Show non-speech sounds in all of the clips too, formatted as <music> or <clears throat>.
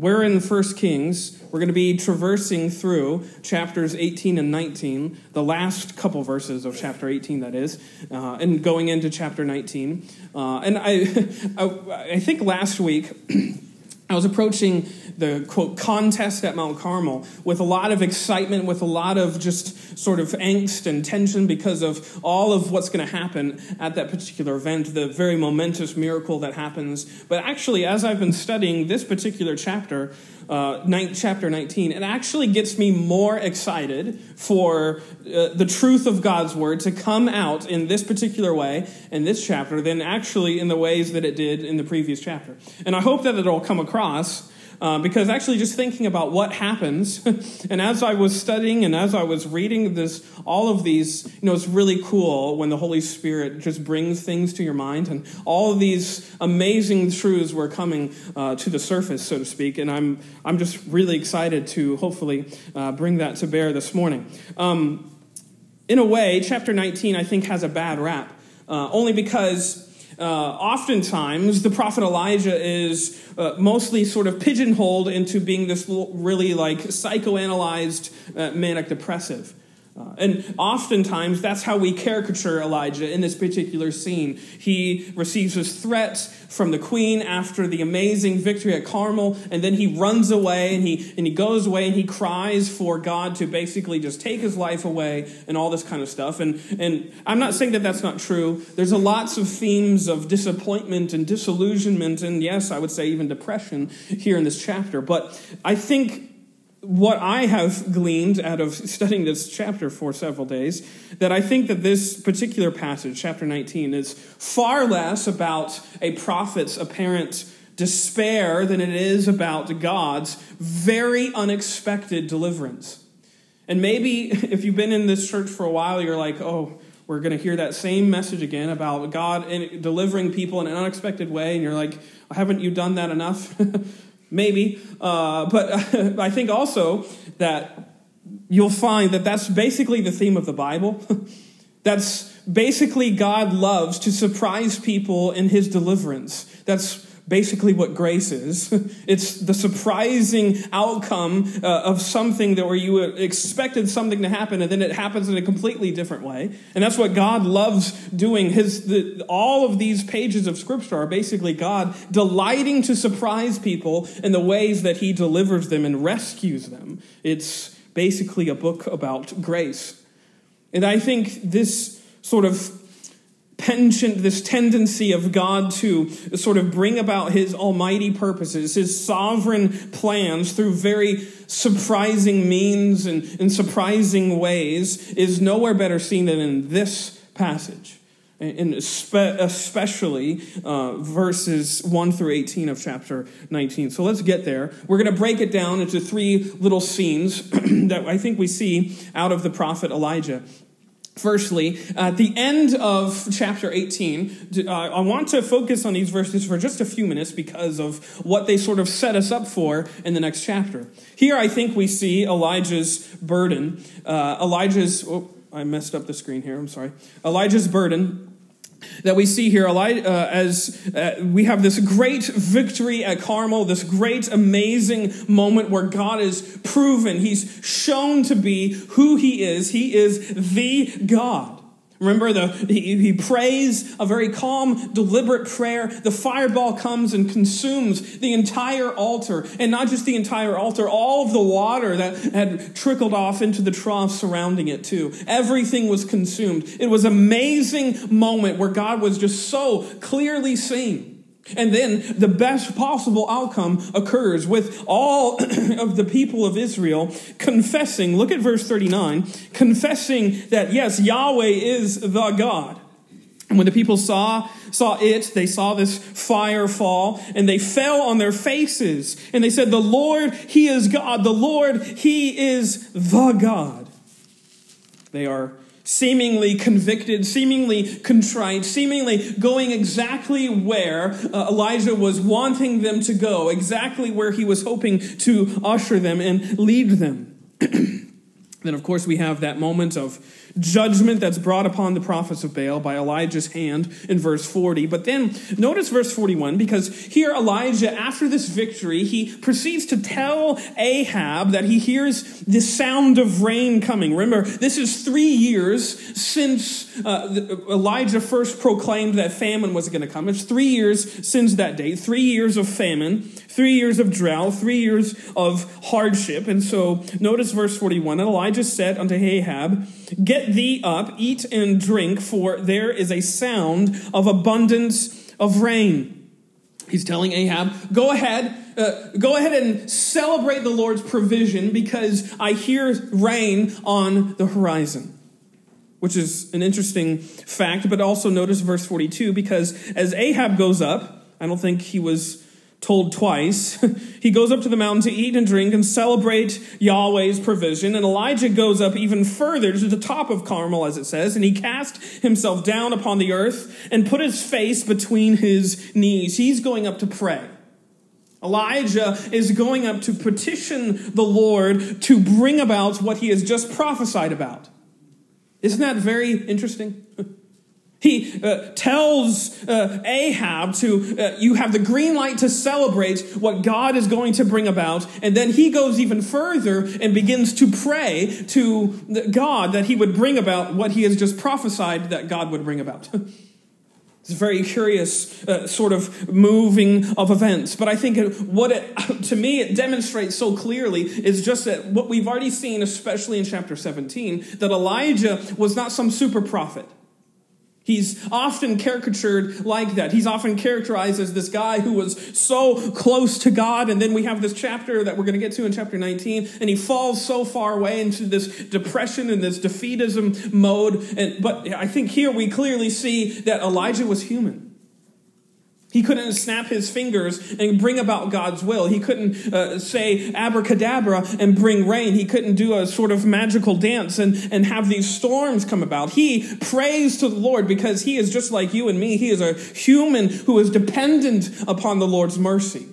we're in First Kings. We're going to be traversing through chapters 18 and 19, the last couple verses of chapter 18, that is, uh, and going into chapter 19. Uh, and I, <laughs> I, I think last week, <clears throat> I was approaching the quote contest at Mount Carmel with a lot of excitement, with a lot of just sort of angst and tension because of all of what's going to happen at that particular event, the very momentous miracle that happens. But actually, as I've been studying this particular chapter, uh, chapter 19, it actually gets me more excited for uh, the truth of God's word to come out in this particular way in this chapter than actually in the ways that it did in the previous chapter. And I hope that it'll come across uh, because actually, just thinking about what happens, <laughs> and as I was studying and as I was reading this, all of these, you know, it's really cool when the Holy Spirit just brings things to your mind, and all of these amazing truths were coming uh, to the surface, so to speak. And I'm, I'm just really excited to hopefully uh, bring that to bear this morning. Um, in a way, chapter 19, I think, has a bad rap, uh, only because uh, oftentimes the prophet Elijah is uh, mostly sort of pigeonholed into being this really like psychoanalyzed uh, manic depressive. Uh, and oftentimes, that's how we caricature Elijah in this particular scene. He receives his threats from the queen after the amazing victory at Carmel, and then he runs away and he, and he goes away and he cries for God to basically just take his life away and all this kind of stuff. And, and I'm not saying that that's not true. There's a lots of themes of disappointment and disillusionment, and yes, I would say even depression here in this chapter. But I think what I have gleaned out of studying this chapter for several days, that I think that this particular passage, chapter 19, is far less about a prophet's apparent despair than it is about God's very unexpected deliverance. And maybe <laughs> if you've been in this church for a while, you're like, oh, we're going to hear that same message again about God delivering people in an unexpected way. And you're like, haven't you done that enough? <laughs> maybe. Uh, but <laughs> I think also that you'll find that that's basically the theme of the Bible. <laughs> that's basically God loves to surprise people in his deliverance. That's basically what grace is. <laughs> It's the surprising outcome uh, of something that where you expected something to happen and then it happens in a completely different way. And that's what God loves doing. His the, all of these pages of scripture are basically God delighting to surprise people in the ways that he delivers them and rescues them. It's basically a book about grace. And I think this sort of penchant, this tendency of God to sort of bring about his almighty purposes, his sovereign plans through very surprising means and, and surprising ways is nowhere better seen than in this passage. And especially uh, verses 1 through 18 of chapter 19. So let's get there. We're going to break it down into three little scenes <clears throat> that I think we see out of the prophet Elijah. Firstly, at the end of chapter 18, uh, I want to focus on these verses for just a few minutes because of what they sort of set us up for in the next chapter. Here, I think we see Elijah's burden. Uh, Elijah's, oh, I messed up the screen here, I'm sorry. Elijah's burden that we see here uh, as uh, we have this great victory at Carmel, this great, amazing moment where God is proven, He's shown to be who He is. He is the God. Remember, the, he, he prays a very calm, deliberate prayer. The fireball comes and consumes the entire altar. And not just the entire altar, all of the water that had trickled off into the trough surrounding it, too. Everything was consumed. It was amazing moment where God was just so clearly seen. And then the best possible outcome occurs with all <clears throat> of the people of Israel confessing, look at verse 39, confessing that yes, Yahweh is the God. And when the people saw, saw it, they saw this fire fall, and they fell on their faces, and they said, The Lord, He is God. The Lord, He is the God. They are seemingly convicted, seemingly contrite, seemingly going exactly where uh, Elijah was wanting them to go, exactly where he was hoping to usher them and lead them. <clears throat> Then, of course, we have that moment of judgment that's brought upon the prophets of Baal by Elijah's hand in verse 40. But then notice verse 41 because here Elijah, after this victory, he proceeds to tell Ahab that he hears the sound of rain coming. Remember, this is three years since uh, Elijah first proclaimed that famine was going to come. It's three years since that date, three years of famine, three years of drought, three years of hardship. And so notice verse 41 And Elijah said unto Ahab, Get thee up, eat and drink, for there is a sound of abundance of rain. He's telling Ahab, go ahead, uh, go ahead and celebrate the Lord's provision because I hear rain on the horizon. Which is an interesting fact, but also notice verse 42 because as Ahab goes up, I don't think he was told twice. <laughs> he goes up to the mountain to eat and drink and celebrate Yahweh's provision. And Elijah goes up even further to the top of Carmel, as it says, and he cast himself down upon the earth and put his face between his knees. He's going up to pray. Elijah is going up to petition the Lord to bring about what he has just prophesied about. Isn't that very interesting? He uh, tells uh, Ahab to, uh, you have the green light to celebrate what God is going to bring about. And then he goes even further and begins to pray to God that he would bring about what he has just prophesied that God would bring about. <laughs> it's a very curious uh, sort of moving of events. But I think what it, <laughs> to me, it demonstrates so clearly is just that what we've already seen, especially in chapter 17, that Elijah was not some super prophet. He's often caricatured like that. He's often characterized as this guy who was so close to God. And then we have this chapter that we're going to get to in chapter 19. And he falls so far away into this depression and this defeatism mode. And, but I think here we clearly see that Elijah was human. He couldn't snap his fingers and bring about God's will. He couldn't uh, say abracadabra and bring rain. He couldn't do a sort of magical dance and, and have these storms come about. He prays to the Lord because he is just like you and me. He is a human who is dependent upon the Lord's mercy.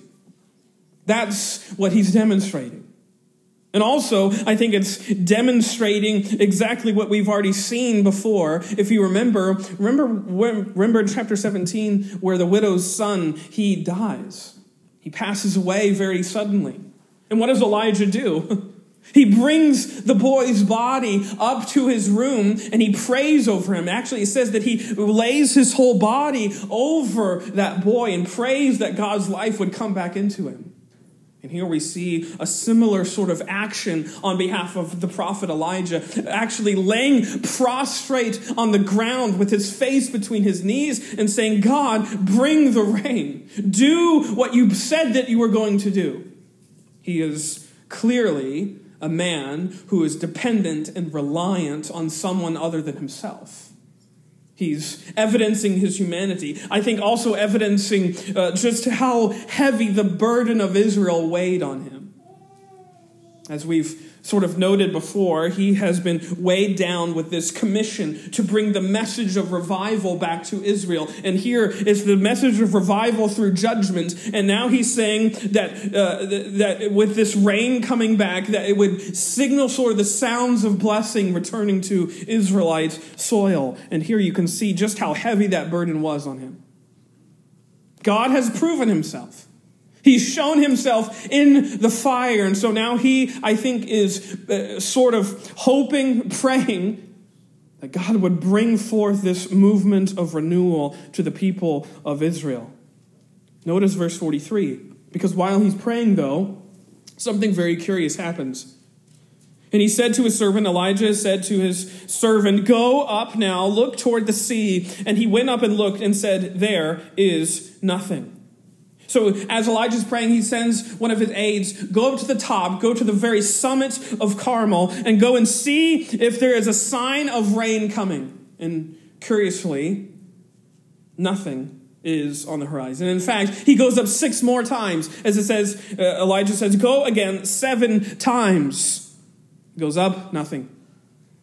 That's what he's demonstrating. And also, I think it's demonstrating exactly what we've already seen before. If you remember, remember, remember in chapter 17 where the widow's son, he dies. He passes away very suddenly. And what does Elijah do? <laughs> He brings the boy's body up to his room and he prays over him. Actually, it says that he lays his whole body over that boy and prays that God's life would come back into him. And here we see a similar sort of action on behalf of the prophet Elijah, actually laying prostrate on the ground with his face between his knees and saying, God, bring the rain. Do what you said that you were going to do. He is clearly a man who is dependent and reliant on someone other than himself. He's evidencing his humanity. I think also evidencing uh, just how heavy the burden of Israel weighed on him. As we've sort of noted before, he has been weighed down with this commission to bring the message of revival back to Israel. And here is the message of revival through judgment. And now he's saying that, uh, that with this rain coming back, that it would signal sort of the sounds of blessing returning to Israelite soil. And here you can see just how heavy that burden was on him. God has proven himself. He's shown himself in the fire. And so now he, I think, is uh, sort of hoping, <laughs> praying that God would bring forth this movement of renewal to the people of Israel. Notice verse 43. Because while he's praying, though, something very curious happens. And he said to his servant, Elijah said to his servant, Go up now, look toward the sea. And he went up and looked and said, There is nothing. So as Elijah's praying, he sends one of his aides, go up to the top, go to the very summit of Carmel, and go and see if there is a sign of rain coming. And curiously, nothing is on the horizon. In fact, he goes up six more times. As it says, uh, Elijah says, go again seven times. Goes up, nothing.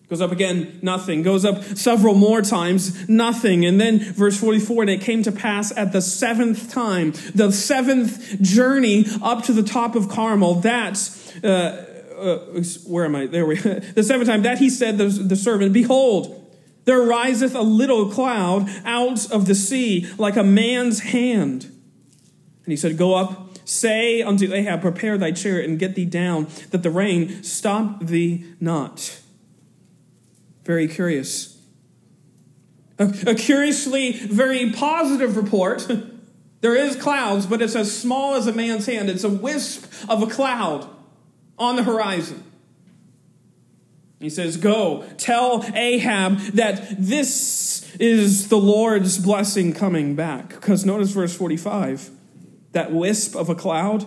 Goes up again, nothing. Goes up several more times, nothing. And then verse 44, and it came to pass at the seventh time, the seventh journey up to the top of Carmel, that uh, uh, where am I? There we <laughs> The seventh time that he said, the, the servant, Behold, there riseth a little cloud out of the sea like a man's hand. And he said, Go up, say unto Ahab, Prepare thy chariot and get thee down, that the rain stop thee not. Very curious. A, a curiously very positive report. <laughs> there is clouds, but it's as small as a man's hand. It's a wisp of a cloud on the horizon. He says, Go, tell Ahab that this is the Lord's blessing coming back. Because notice verse 45 that wisp of a cloud,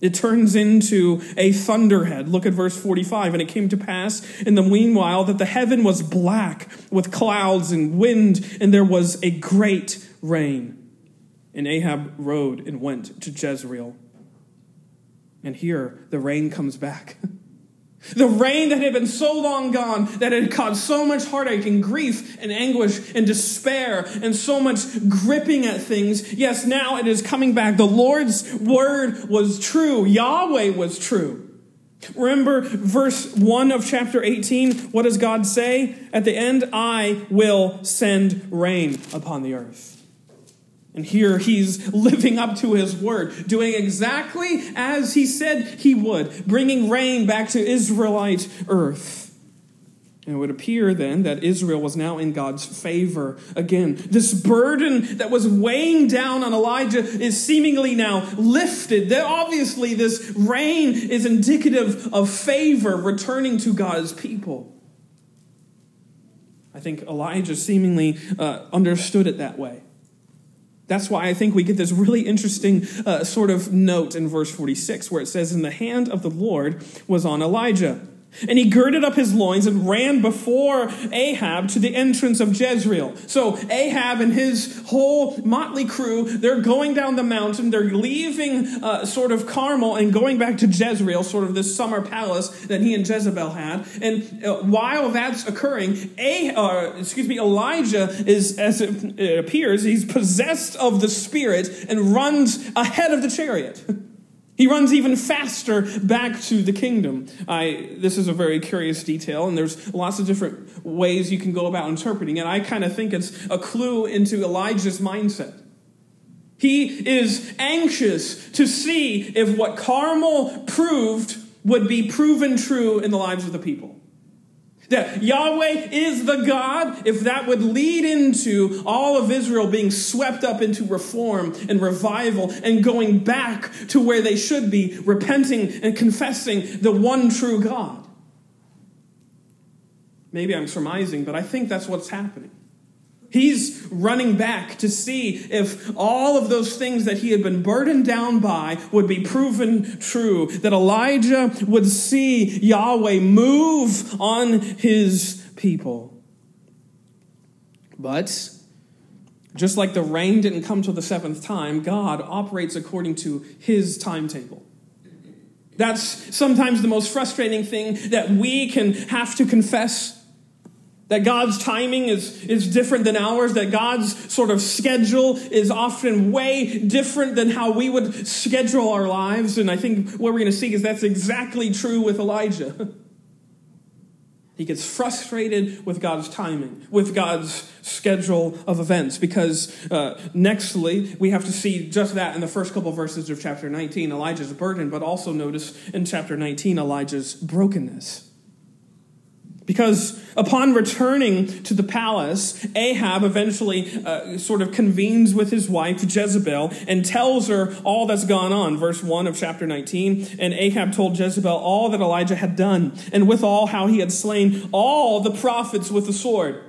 it turns into a thunderhead. Look at verse 45. And it came to pass in the meanwhile that the heaven was black with clouds and wind, and there was a great rain. And Ahab rode and went to Jezreel. And here the rain comes back. <laughs> The rain that had been so long gone, that had caused so much heartache and grief and anguish and despair and so much gripping at things. Yes, now it is coming back. The Lord's word was true. Yahweh was true. Remember verse 1 of chapter 18? What does God say? At the end, I will send rain upon the earth. And here he's living up to his word, doing exactly as he said he would, bringing rain back to Israelite earth. And it would appear then that Israel was now in God's favor again. This burden that was weighing down on Elijah is seemingly now lifted. That Obviously, this rain is indicative of favor returning to God's people. I think Elijah seemingly uh, understood it that way. That's why I think we get this really interesting uh, sort of note in verse 46 where it says, And the hand of the Lord was on Elijah. And he girded up his loins and ran before Ahab to the entrance of Jezreel. So Ahab and his whole motley crew, they're going down the mountain. They're leaving uh, sort of Carmel and going back to Jezreel, sort of this summer palace that he and Jezebel had. And uh, while that's occurring, uh, excuse me, Elijah is, as it, it appears, he's possessed of the Spirit and runs ahead of the chariot. <laughs> He runs even faster back to the kingdom. I, this is a very curious detail, and there's lots of different ways you can go about interpreting it. I kind of think it's a clue into Elijah's mindset. He is anxious to see if what Carmel proved would be proven true in the lives of the people. That Yahweh is the God, if that would lead into all of Israel being swept up into reform and revival and going back to where they should be, repenting and confessing the one true God. Maybe I'm surmising, but I think that's what's happening. He's running back to see if all of those things that he had been burdened down by would be proven true. That Elijah would see Yahweh move on his people. But just like the rain didn't come till the seventh time, God operates according to his timetable. That's sometimes the most frustrating thing that we can have to confess that God's timing is, is different than ours, that God's sort of schedule is often way different than how we would schedule our lives. And I think what we're going to see is that's exactly true with Elijah. <laughs> He gets frustrated with God's timing, with God's schedule of events, because uh, nextly, we have to see just that in the first couple of verses of chapter 19 Elijah's burden, but also notice in chapter 19 Elijah's brokenness. Because upon returning to the palace, Ahab eventually uh, sort of convenes with his wife Jezebel and tells her all that's gone on. Verse 1 of chapter 19. And Ahab told Jezebel all that Elijah had done, and withal how he had slain all the prophets with the sword.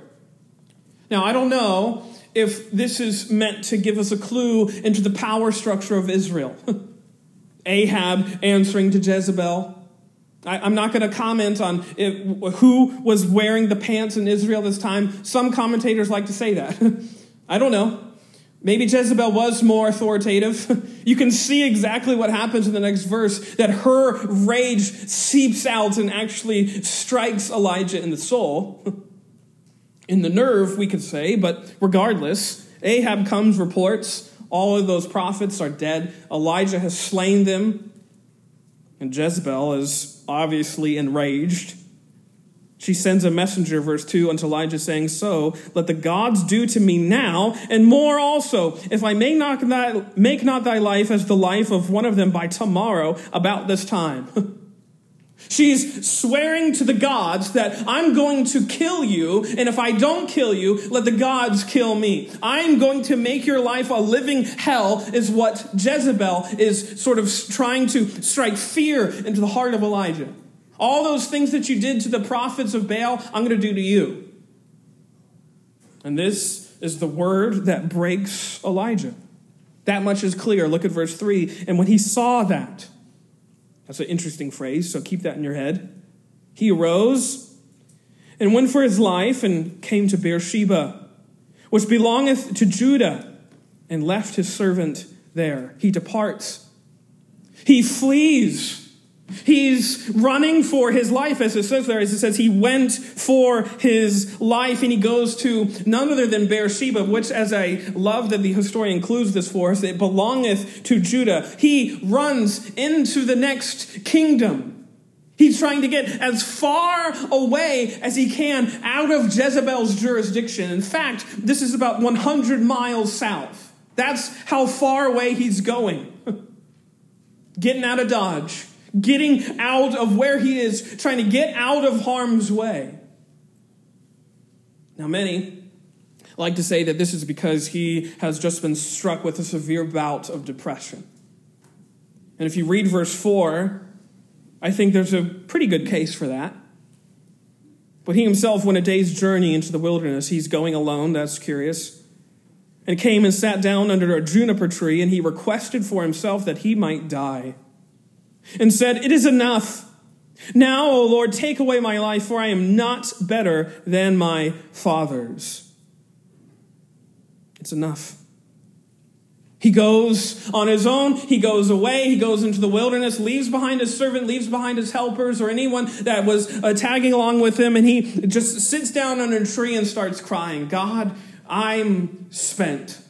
Now, I don't know if this is meant to give us a clue into the power structure of Israel. <laughs> Ahab answering to Jezebel. I, am not going to comment on if, who was wearing the pants in Israel this time. Some commentators like to say that. <laughs> I don't know. Maybe Jezebel was more authoritative. <laughs> you can see exactly what happens in the next verse that her rage seeps out and actually strikes Elijah in the soul. <laughs> in the nerve, we could say, but regardless, Ahab comes, reports all of those prophets are dead. Elijah has slain them. And Jezebel is obviously enraged. She sends a messenger, verse 2, unto Elijah, saying, So let the gods do to me now, and more also, if I may not thy, make not thy life as the life of one of them by tomorrow about this time. <laughs> She's swearing to the gods that I'm going to kill you, and if I don't kill you, let the gods kill me. I'm going to make your life a living hell, is what Jezebel is sort of trying to strike fear into the heart of Elijah. All those things that you did to the prophets of Baal, I'm going to do to you. And this is the word that breaks Elijah. That much is clear. Look at verse 3. And when he saw that, that's an interesting phrase, so keep that in your head. He arose and went for his life and came to Beersheba, which belongeth to Judah, and left his servant there. He departs. He flees He's running for his life, as it says there, as it says, he went for his life, and he goes to none other than Beersheba, which, as I love that the historian includes this for us, it belongeth to Judah. He runs into the next kingdom. He's trying to get as far away as he can out of Jezebel's jurisdiction. In fact, this is about 100 miles south. That's how far away he's going. <laughs> Getting out of Dodge getting out of where he is, trying to get out of harm's way. Now, many like to say that this is because he has just been struck with a severe bout of depression. And if you read verse 4, I think there's a pretty good case for that. But he himself went a day's journey into the wilderness. He's going alone, that's curious. And came and sat down under a juniper tree, and he requested for himself that he might die and said, It is enough. Now, O Lord, take away my life, for I am not better than my fathers. It's enough. He goes on his own. He goes away. He goes into the wilderness, leaves behind his servant, leaves behind his helpers or anyone that was uh, tagging along with him. And he just sits down under a tree and starts crying, God, I'm spent.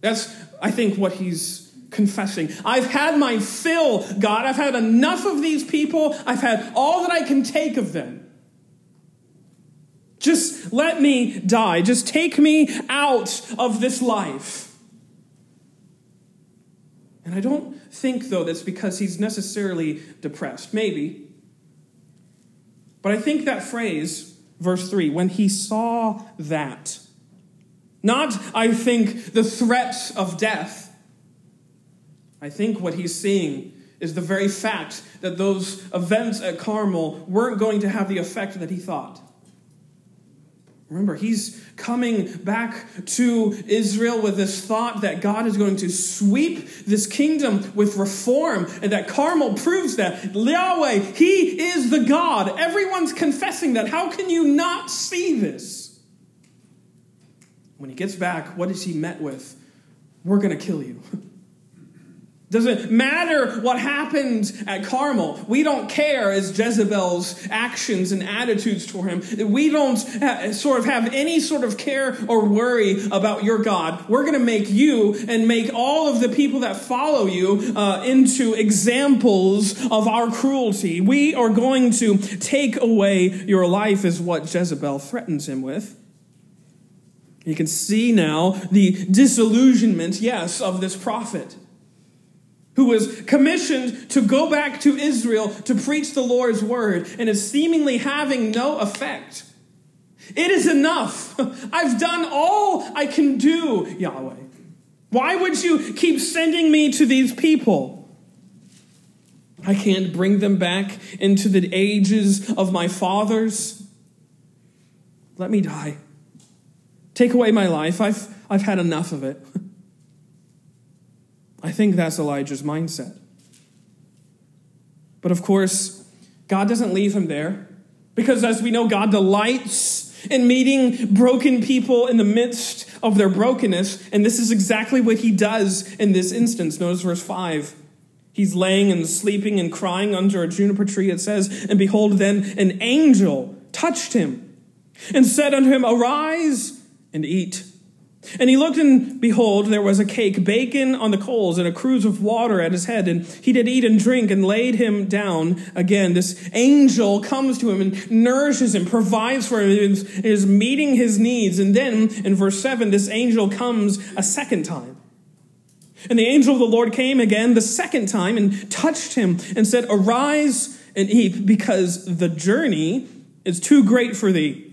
That's, I think, what he's confessing. I've had my fill, God. I've had enough of these people. I've had all that I can take of them. Just let me die. Just take me out of this life. And I don't think, though, that's because he's necessarily depressed. Maybe. But I think that phrase, verse 3, when he saw that, not, I think, the threat of death, I think what he's seeing is the very fact that those events at Carmel weren't going to have the effect that he thought. Remember, he's coming back to Israel with this thought that God is going to sweep this kingdom with reform, and that Carmel proves that. Yahweh, He is the God. Everyone's confessing that. How can you not see this? When he gets back, what is he met with? We're going to kill you. <laughs> Doesn't matter what happened at Carmel. We don't care as Jezebel's actions and attitudes toward him. We don't ha- sort of have any sort of care or worry about your God. We're going to make you and make all of the people that follow you uh, into examples of our cruelty. We are going to take away your life, is what Jezebel threatens him with. You can see now the disillusionment, yes, of this prophet who was commissioned to go back to Israel to preach the Lord's word and is seemingly having no effect. It is enough. <laughs> I've done all I can do, Yahweh. Why would you keep sending me to these people? I can't bring them back into the ages of my fathers. Let me die. Take away my life. I've, I've had enough of it. <laughs> I think that's Elijah's mindset. But of course, God doesn't leave him there because, as we know, God delights in meeting broken people in the midst of their brokenness. And this is exactly what he does in this instance. Notice verse 5. He's laying and sleeping and crying under a juniper tree, it says, And behold, then an angel touched him and said unto him, Arise and eat. And he looked, and behold, there was a cake, bacon on the coals, and a cruse of water at his head. And he did eat and drink, and laid him down again. This angel comes to him and nourishes him, provides for him, is, meeting his needs. And then in verse 7, this angel comes a second time. And the angel of the Lord came again the second time and touched him and said, Arise and eat, because the journey is too great for thee.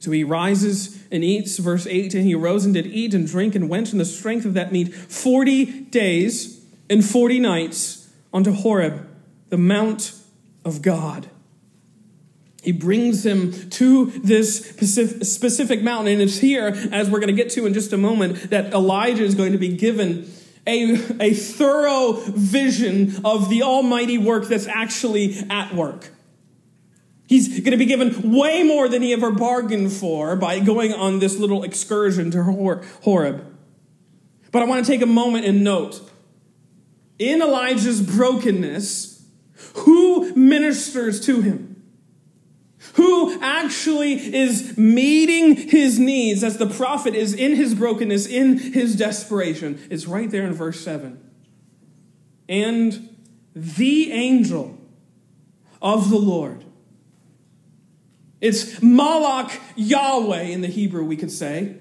So he rises and eats, verse 8, and he arose and did eat and drink and went in the strength of that meat 40 days and 40 nights unto Horeb, the mount of God. He brings him to this specific mountain, and it's here, as we're going to get to in just a moment, that Elijah is going to be given a, a thorough vision of the almighty work that's actually at work. He's going to be given way more than he ever bargained for by going on this little excursion to Horeb. But I want to take a moment and note in Elijah's brokenness, who ministers to him? Who actually is meeting his needs as the prophet is in his brokenness, in his desperation? It's right there in verse 7. And the angel of the Lord it's Malach Yahweh in the Hebrew, we could say,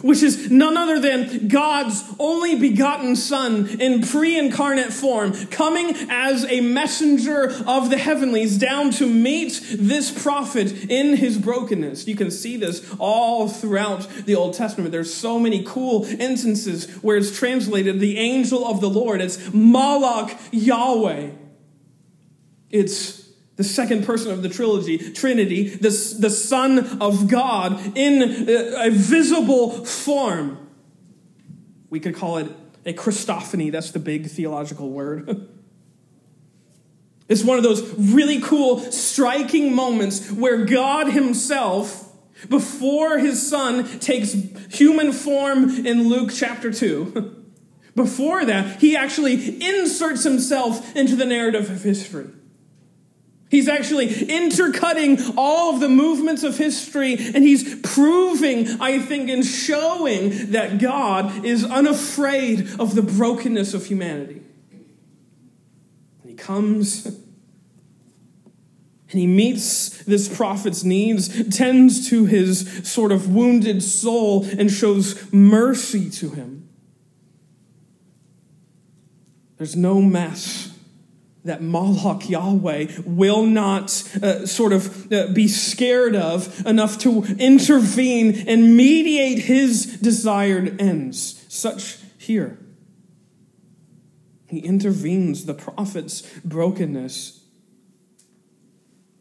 which is none other than God's only begotten Son in pre incarnate form, coming as a messenger of the heavenlies down to meet this prophet in his brokenness. You can see this all throughout the Old Testament. There's so many cool instances where it's translated the angel of the Lord. It's Malach Yahweh. It's the second person of the trilogy, Trinity, the, the Son of God in a visible form. We could call it a Christophany. That's the big theological word. <laughs> it's one of those really cool, striking moments where God Himself, before His Son takes human form in Luke chapter 2, <laughs> before that, He actually inserts Himself into the narrative of history. He's actually intercutting all of the movements of history, and he's proving, I think, and showing that God is unafraid of the brokenness of humanity. And he comes and he meets this prophet's needs, tends to his sort of wounded soul, and shows mercy to him. There's no mess that Malach Yahweh will not uh, sort of uh, be scared of enough to intervene and mediate his desired ends. Such here. He intervenes the prophet's brokenness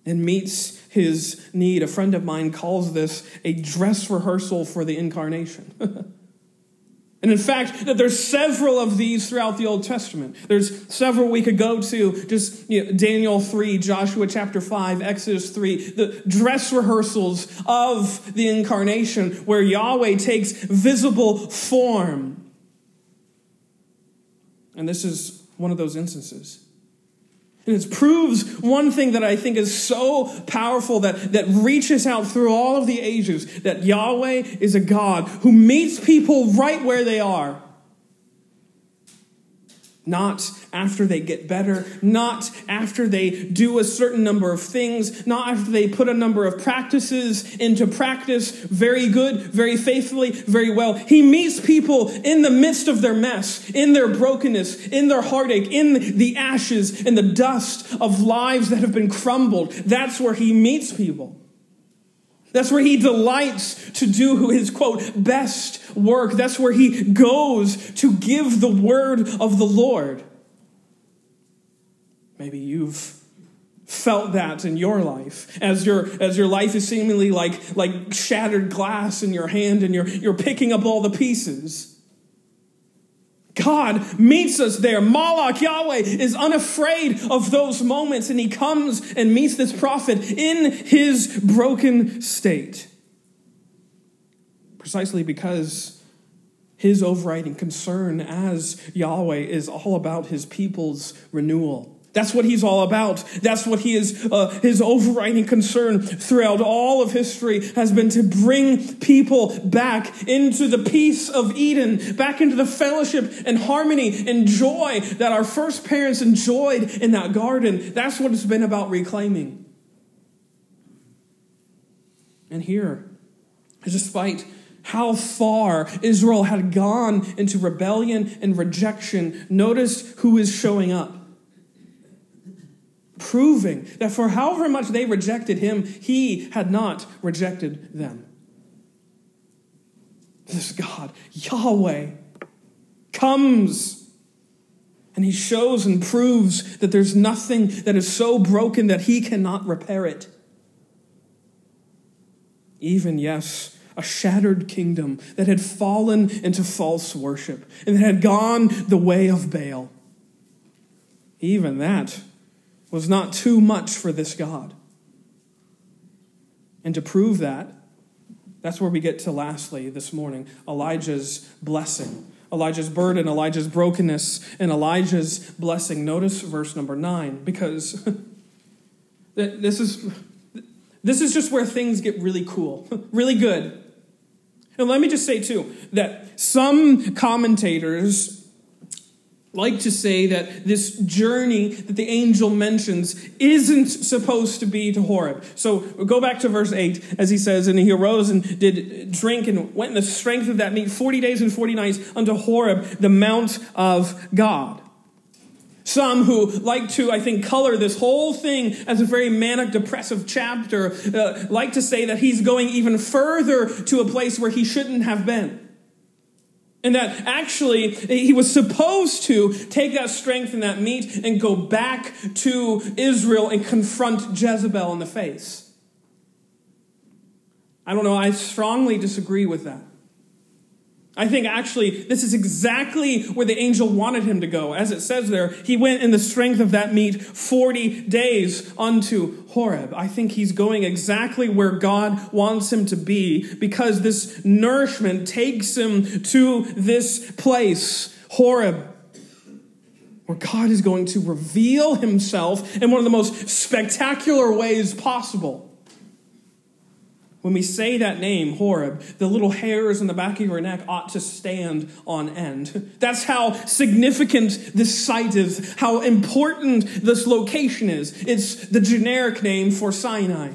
and meets his need. A friend of mine calls this a dress rehearsal for the incarnation. <laughs> And in fact, that there's several of these throughout the Old Testament. There's several we could go to, just you know, Daniel 3, Joshua chapter 5, Exodus 3, the dress rehearsals of the incarnation where Yahweh takes visible form. And this is one of those instances. And it proves one thing that I think is so powerful that, that reaches out through all of the ages that Yahweh is a God who meets people right where they are not after they get better, not after they do a certain number of things, not after they put a number of practices into practice very good, very faithfully, very well. He meets people in the midst of their mess, in their brokenness, in their heartache, in the ashes, in the dust of lives that have been crumbled. That's where he meets people. That's where he delights to do his quote best work. That's where he goes to give the word of the Lord. Maybe you've felt that in your life as your as your life is seemingly like like shattered glass in your hand and you're you're picking up all the pieces. God meets us there. Malach Yahweh is unafraid of those moments, and he comes and meets this prophet in his broken state. Precisely because his overriding concern as Yahweh is all about his people's renewal That's what he's all about. That's what he is, uh, his overriding concern throughout all of history has been to bring people back into the peace of Eden, back into the fellowship and harmony and joy that our first parents enjoyed in that garden. That's what it's been about reclaiming. And here, despite how far Israel had gone into rebellion and rejection, notice who is showing up proving that for however much they rejected him, he had not rejected them. This God, Yahweh, comes and he shows and proves that there's nothing that is so broken that he cannot repair it. Even, yes, a shattered kingdom that had fallen into false worship and that had gone the way of Baal. Even that was not too much for this God. And to prove that, that's where we get to lastly this morning Elijah's blessing. Elijah's burden, Elijah's brokenness, and Elijah's blessing. Notice verse number nine, because <laughs> this is, this is just where things get really cool, <laughs> really good. And let me just say, too, that some commentators like to say that this journey that the angel mentions isn't supposed to be to Horeb. So go back to verse 8 as he says, And he arose and did drink and went in the strength of that meat 40 days and 40 nights unto Horeb, the mount of God. Some who like to, I think, color this whole thing as a very manic, depressive chapter uh, like to say that he's going even further to a place where he shouldn't have been. And that actually he was supposed to take that strength and that meat and go back to Israel and confront Jezebel in the face. I don't know, I strongly disagree with that. I think actually this is exactly where the angel wanted him to go. As it says there, he went in the strength of that meat 40 days unto Horeb. I think he's going exactly where God wants him to be because this nourishment takes him to this place, Horeb, where God is going to reveal himself in one of the most spectacular ways possible. When we say that name, Horeb, the little hairs on the back of your neck ought to stand on end. That's how significant this site is, how important this location is. It's the generic name for Sinai,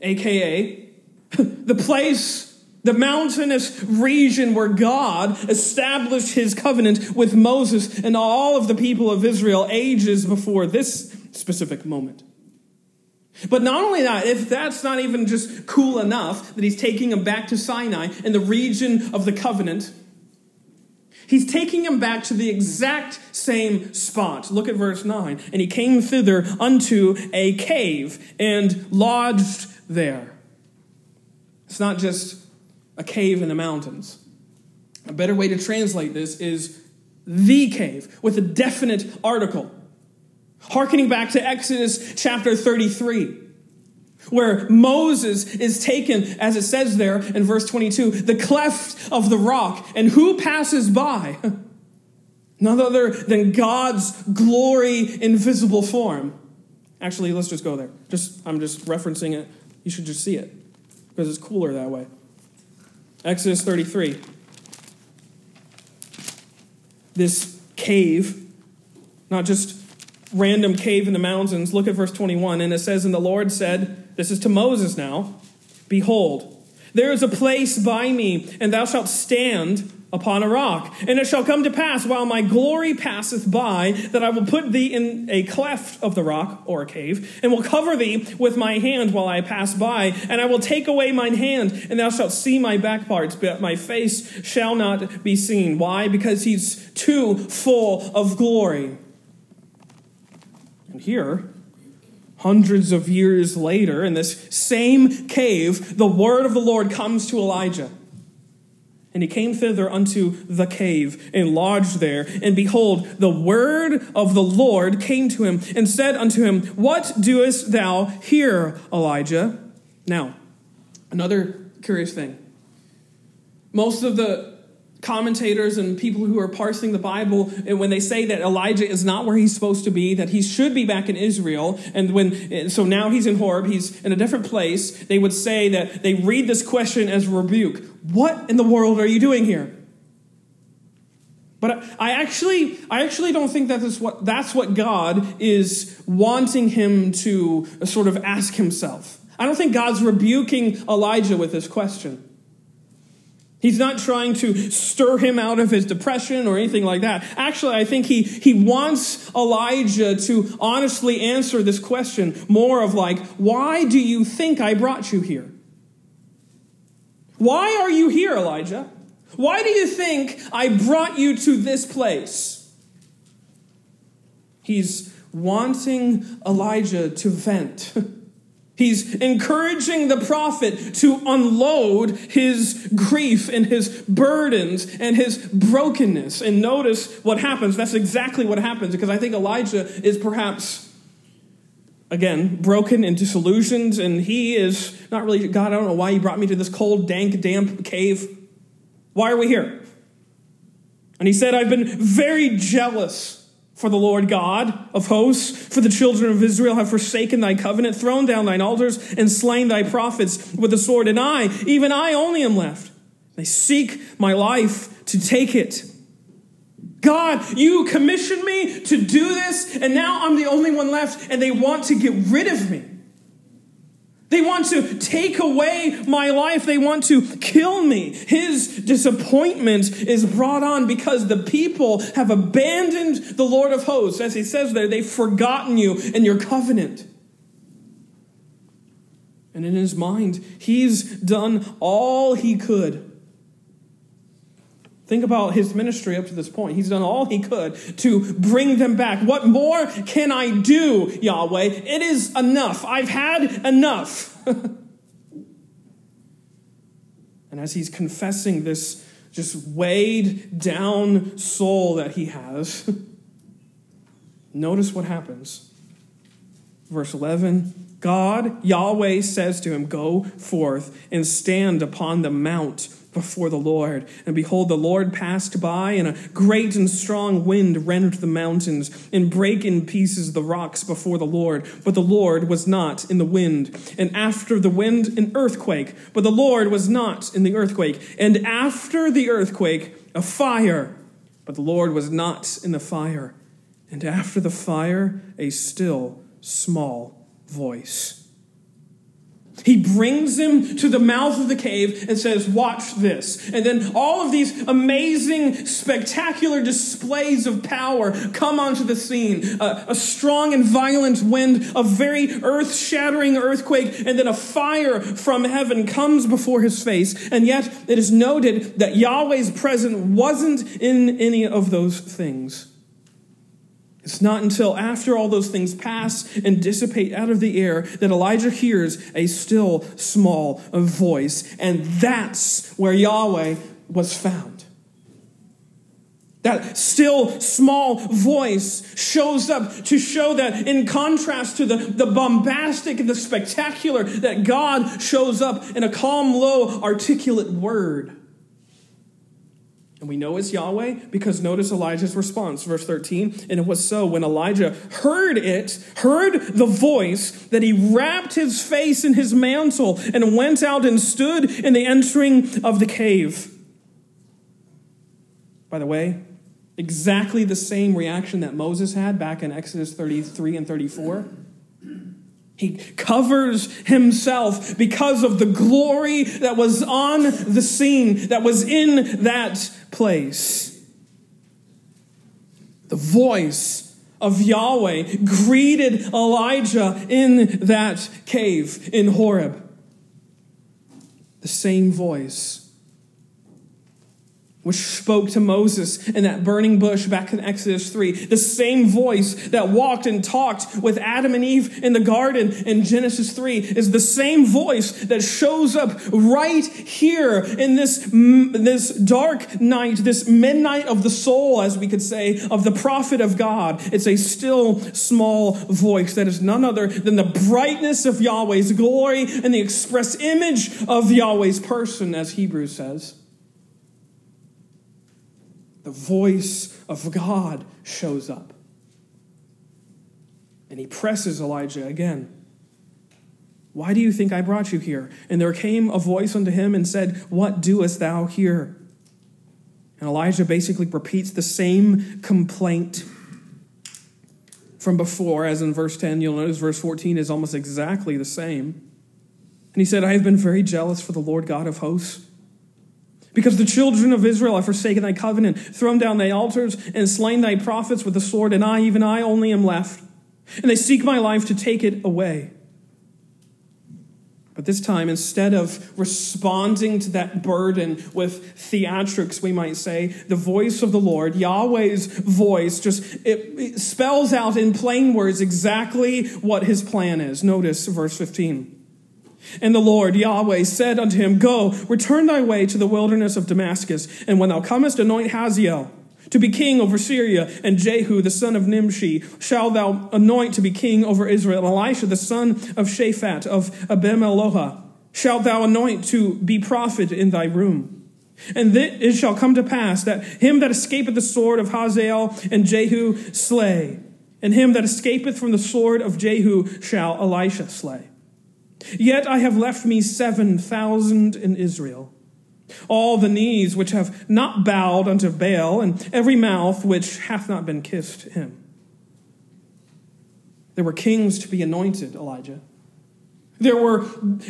aka <laughs> the place the mountainous region where God established his covenant with Moses and all of the people of Israel ages before this specific moment. But not only that, if that's not even just cool enough that he's taking him back to Sinai in the region of the covenant, he's taking him back to the exact same spot. Look at verse 9. And he came thither unto a cave and lodged there. It's not just a cave in the mountains. A better way to translate this is the cave with a definite article. Harkening back to Exodus chapter 33, where Moses is taken, as it says there in verse 22, the cleft of the rock, and who passes by? <laughs> None other than God's glory in visible form. Actually, let's just go there. Just I'm just referencing it. You should just see it because it's cooler that way. Exodus 33. This cave, not just random cave in the mountains. Look at verse 21. And it says, And the Lord said, This is to Moses now, Behold, there is a place by me, and thou shalt stand upon a rock. And it shall come to pass while my glory passeth by that I will put thee in a cleft of the rock or a cave and will cover thee with my hand while I pass by. And I will take away mine hand and thou shalt see my back parts, but my face shall not be seen. Why? Because he's too full of glory. And here, hundreds of years later, in this same cave, the word of the Lord comes to Elijah. And he came thither unto the cave and lodged there. And behold, the word of the Lord came to him and said unto him, What doest thou here, Elijah? Now, another curious thing. Most of the commentators and people who are parsing the Bible, and when they say that Elijah is not where he's supposed to be, that he should be back in Israel, and when so now he's in Horeb, he's in a different place, they would say that they read this question as rebuke. What in the world are you doing here? But I actually, I actually don't think that is what, that's what God is wanting him to sort of ask himself. I don't think God's rebuking Elijah with this question. He's not trying to stir him out of his depression or anything like that. Actually, I think he, he wants Elijah to honestly answer this question more of like, why do you think I brought you here? Why are you here, Elijah? Why do you think I brought you to this place? He's wanting Elijah to vent. <laughs> He's encouraging the prophet to unload his grief and his burdens and his brokenness. And notice what happens. That's exactly what happens because I think Elijah is perhaps, again, broken and disillusioned. And he is not really, God, I don't know why you brought me to this cold, dank, damp cave. Why are we here? And he said, I've been very jealous for the Lord God of hosts, for the children of Israel have forsaken thy covenant, thrown down thine altars, and slain thy prophets with the sword. And I, even I only am left. They seek my life to take it. God, you commissioned me to do this, and now I'm the only one left, and they want to get rid of me. They want to take away my life. They want to kill me. His disappointment is brought on because the people have abandoned the Lord of hosts. As he says there, they've forgotten you and your covenant. And in his mind, he's done all he could Think about his ministry up to this point. He's done all he could to bring them back. What more can I do, Yahweh? It is enough. I've had enough. <laughs> and as he's confessing this just weighed down soul that he has, <laughs> notice what happens. Verse 11 God, Yahweh says to him, Go forth and stand upon the mount before the Lord. And behold, the Lord passed by, and a great and strong wind rent the mountains and brake in pieces the rocks before the Lord. But the Lord was not in the wind. And after the wind, an earthquake. But the Lord was not in the earthquake. And after the earthquake, a fire. But the Lord was not in the fire. And after the fire, a still small voice. He brings him to the mouth of the cave and says, Watch this. And then all of these amazing, spectacular displays of power come onto the scene. Uh, a strong and violent wind, a very earth shattering earthquake, and then a fire from heaven comes before his face. And yet, it is noted that Yahweh's presence wasn't in any of those things. It's not until after all those things pass and dissipate out of the air that Elijah hears a still small voice. And that's where Yahweh was found. That still small voice shows up to show that, in contrast to the, the bombastic and the spectacular, that God shows up in a calm, low, articulate word. And we know it's Yahweh because notice Elijah's response, verse 13. And it was so when Elijah heard it, heard the voice, that he wrapped his face in his mantle and went out and stood in the entering of the cave. By the way, exactly the same reaction that Moses had back in Exodus 33 and 34. He covers himself because of the glory that was on the scene, that was in that place. The voice of Yahweh greeted Elijah in that cave in Horeb. The same voice which spoke to Moses in that burning bush back in Exodus 3. The same voice that walked and talked with Adam and Eve in the garden in Genesis 3 is the same voice that shows up right here in this, mm, this dark night, this midnight of the soul, as we could say, of the prophet of God. It's a still small voice that is none other than the brightness of Yahweh's glory and the express image of Yahweh's person, as Hebrews says. The voice of God shows up. And he presses Elijah again. Why do you think I brought you here? And there came a voice unto him and said, What doest thou here? And Elijah basically repeats the same complaint from before, as in verse 10. You'll notice verse 14 is almost exactly the same. And he said, I have been very jealous for the Lord God of hosts. Because the children of Israel have forsaken thy covenant, thrown down thy altars, and slain thy prophets with the sword, and I, even I, only am left. And they seek my life to take it away. But this time, instead of responding to that burden with theatrics, we might say, the voice of the Lord, Yahweh's voice, just it, it spells out in plain words exactly what his plan is. Notice verse 15. And the Lord, Yahweh, said unto him, Go, return thy way to the wilderness of Damascus, and when thou comest, anoint Hazael to be king over Syria, and Jehu the son of Nimshi shall thou anoint to be king over Israel, Elisha the son of Shaphat of Abelmeholah shalt thou anoint to be prophet in thy room. And it shall come to pass that him that escapeth the sword of Hazael and Jehu slay, and him that escapeth from the sword of Jehu shall Elisha slay. Yet I have left me seven thousand in Israel all the knees which have not bowed unto Baal, and every mouth which hath not been kissed him. There were kings to be anointed, Elijah. There were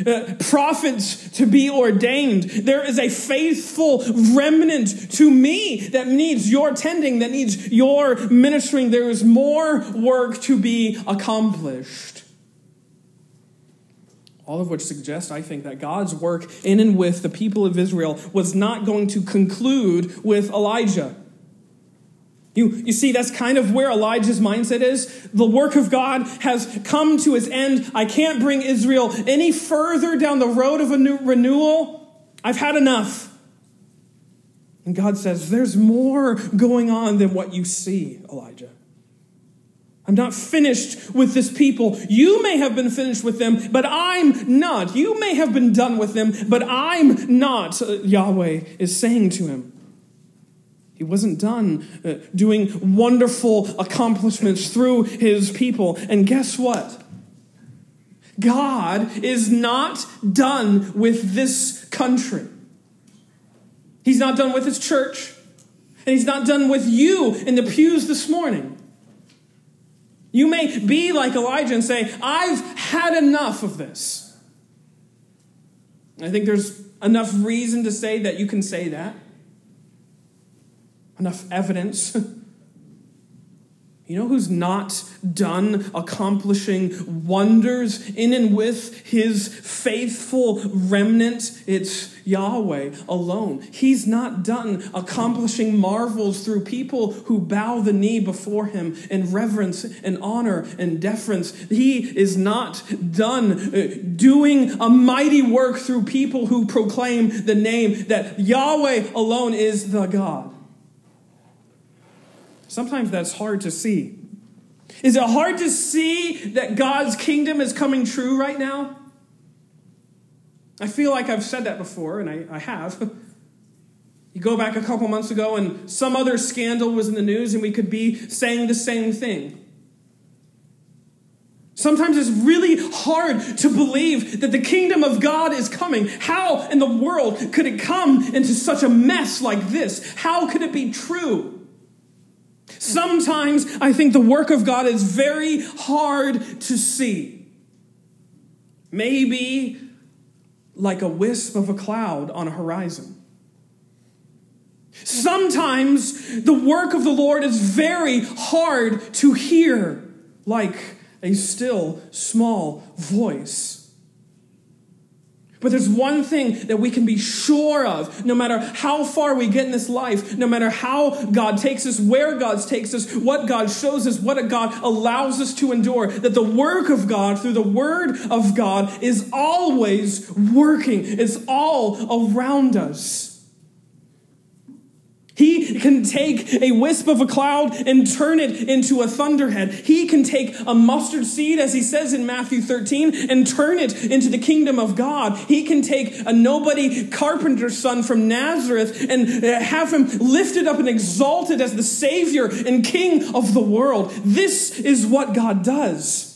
uh, prophets to be ordained. There is a faithful remnant to me that needs your tending, that needs your ministering. There is more work to be accomplished. All of which suggests, I think, that God's work in and with the people of Israel was not going to conclude with Elijah. You, you see, that's kind of where Elijah's mindset is. The work of God has come to its end. I can't bring Israel any further down the road of a new renewal. I've had enough. And God says, There's more going on than what you see, Elijah. I'm not finished with this people. You may have been finished with them, but I'm not. You may have been done with them, but I'm not, Yahweh is saying to him. He wasn't done uh, doing wonderful accomplishments through his people. And guess what? God is not done with this country. He's not done with his church. And he's not done with you in the pews this morning. You may be like Elijah and say, I've had enough of this. I think there's enough reason to say that you can say that, enough evidence. <laughs> You know who's not done accomplishing wonders in and with his faithful remnant? It's Yahweh alone. He's not done accomplishing marvels through people who bow the knee before him in reverence and honor and deference. He is not done uh, doing a mighty work through people who proclaim the name that Yahweh alone is the God. Sometimes that's hard to see. Is it hard to see that God's kingdom is coming true right now? I feel like I've said that before, and I, I have. <laughs> You go back a couple months ago, and some other scandal was in the news, and we could be saying the same thing. Sometimes it's really hard to believe that the kingdom of God is coming. How in the world could it come into such a mess like this? How could it be true? Sometimes I think the work of God is very hard to see. Maybe like a wisp of a cloud on a horizon. Sometimes the work of the Lord is very hard to hear, like a still small voice. But there's one thing that we can be sure of, no matter how far we get in this life, no matter how God takes us, where God takes us, what God shows us, what God allows us to endure, that the work of God through the Word of God is always working. It's all around us. He can take a wisp of a cloud and turn it into a thunderhead. He can take a mustard seed, as he says in Matthew 13, and turn it into the kingdom of God. He can take a nobody carpenter's son from Nazareth and uh, have him lifted up and exalted as the Savior and King of the world. This is what God does.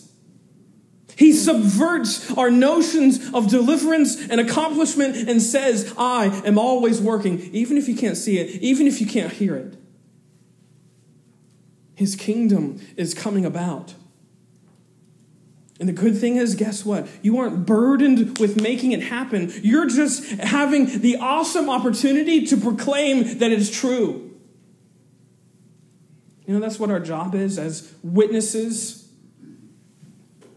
He subverts our notions of deliverance and accomplishment and says, I am always working, even if you can't see it, even if you can't hear it. His kingdom is coming about. And the good thing is, guess what? You aren't burdened with making it happen. You're just having the awesome opportunity to proclaim that it's true. You know, that's what our job is as witnesses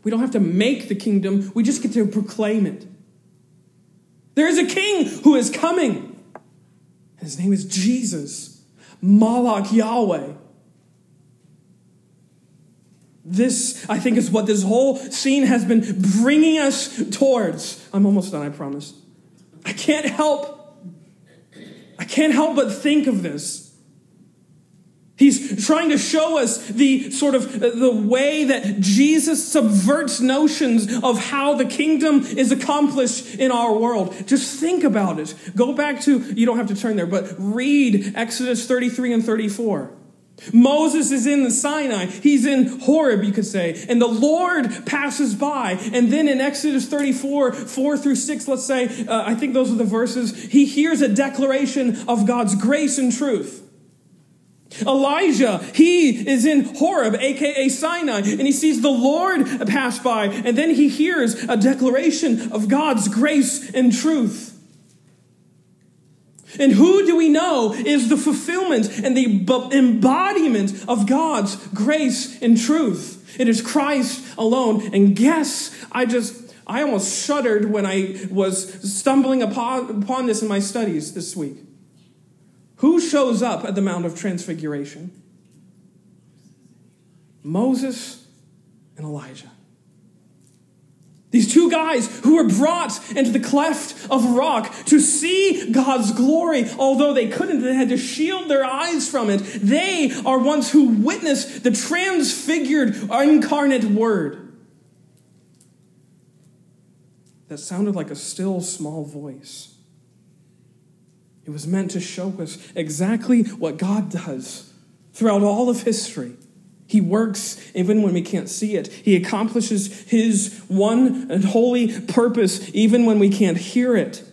we don't have to make the kingdom, we just get to proclaim it. There is a king who is coming. His name is Jesus, Malach Yahweh. This, I think, is what this whole scene has been bringing us towards. I'm almost done, I promise. I can't help, I can't help but think of this. Trying to show us the sort of the way that Jesus subverts notions of how the kingdom is accomplished in our world. Just think about it. Go back to, you don't have to turn there, but read Exodus 33 and 34. Moses is in the Sinai. He's in Horeb, you could say. And the Lord passes by. And then in Exodus 34, 4 through 6, let's say, uh, I think those are the verses, he hears a declaration of God's grace and truth. Elijah, he is in Horeb, aka Sinai, and he sees the Lord pass by, and then he hears a declaration of God's grace and truth. And who do we know is the fulfillment and the embodiment of God's grace and truth? It is Christ alone. And guess, I just, I almost shuddered when I was stumbling upon, upon this in my studies this week. Who shows up at the Mount of Transfiguration? Moses and Elijah. These two guys who were brought into the cleft of rock to see God's glory, although they couldn't, they had to shield their eyes from it. They are ones who witnessed the transfigured, incarnate word. That sounded like a still small voice. It was meant to show us exactly what God does throughout all of history. He works even when we can't see it. He accomplishes His one and holy purpose even when we can't hear it.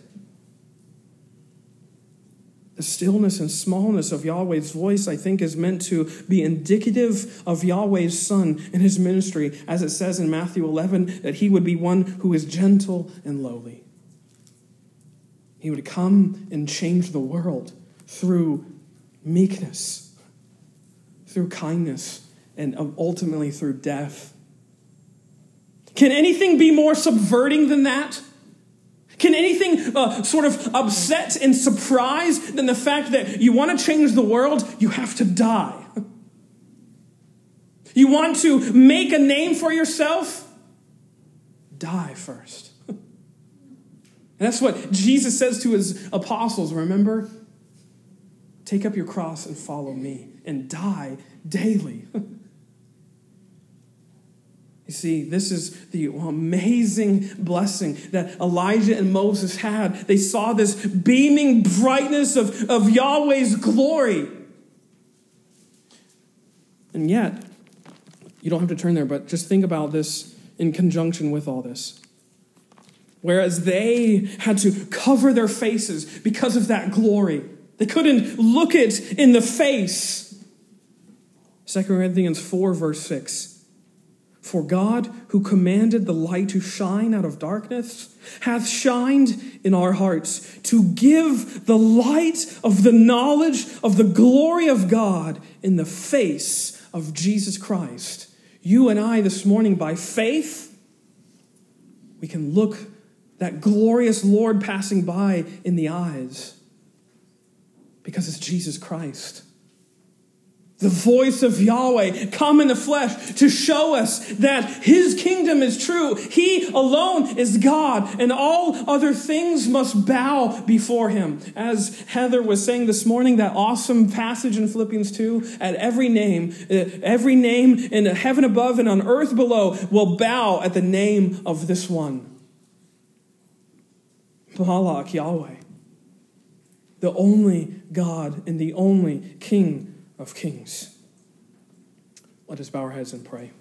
The stillness and smallness of Yahweh's voice, I think, is meant to be indicative of Yahweh's Son and His ministry, as it says in Matthew 11, that He would be one who is gentle and lowly. He would come and change the world through meekness, through kindness, and ultimately through death. Can anything be more subverting than that? Can anything uh, sort of upset and surprise than the fact that you want to change the world, you have to die? You want to make a name for yourself? Die first. And that's what Jesus says to his apostles, remember? Take up your cross and follow me and die daily. <laughs> You see, this is the amazing blessing that Elijah and Moses had. They saw this beaming brightness of, of Yahweh's glory. And yet, you don't have to turn there, but just think about this in conjunction with all this. Whereas they had to cover their faces because of that glory. They couldn't look it in the face. 2 Corinthians 4, verse 6. For God, who commanded the light to shine out of darkness, hath shined in our hearts to give the light of the knowledge of the glory of God in the face of Jesus Christ. You and I, this morning, by faith, we can look that glorious Lord passing by in the eyes because it's Jesus Christ. the voice of Yahweh come in the flesh to show us that his kingdom is true. He alone is God, and all other things must bow before him. As Heather was saying this morning, that awesome passage in Philippians 2 at every name, uh, every name in heaven above and on earth below will bow at the name of this one. Malach Yahweh, the only God and the only King of kings. Let us bow our heads and pray.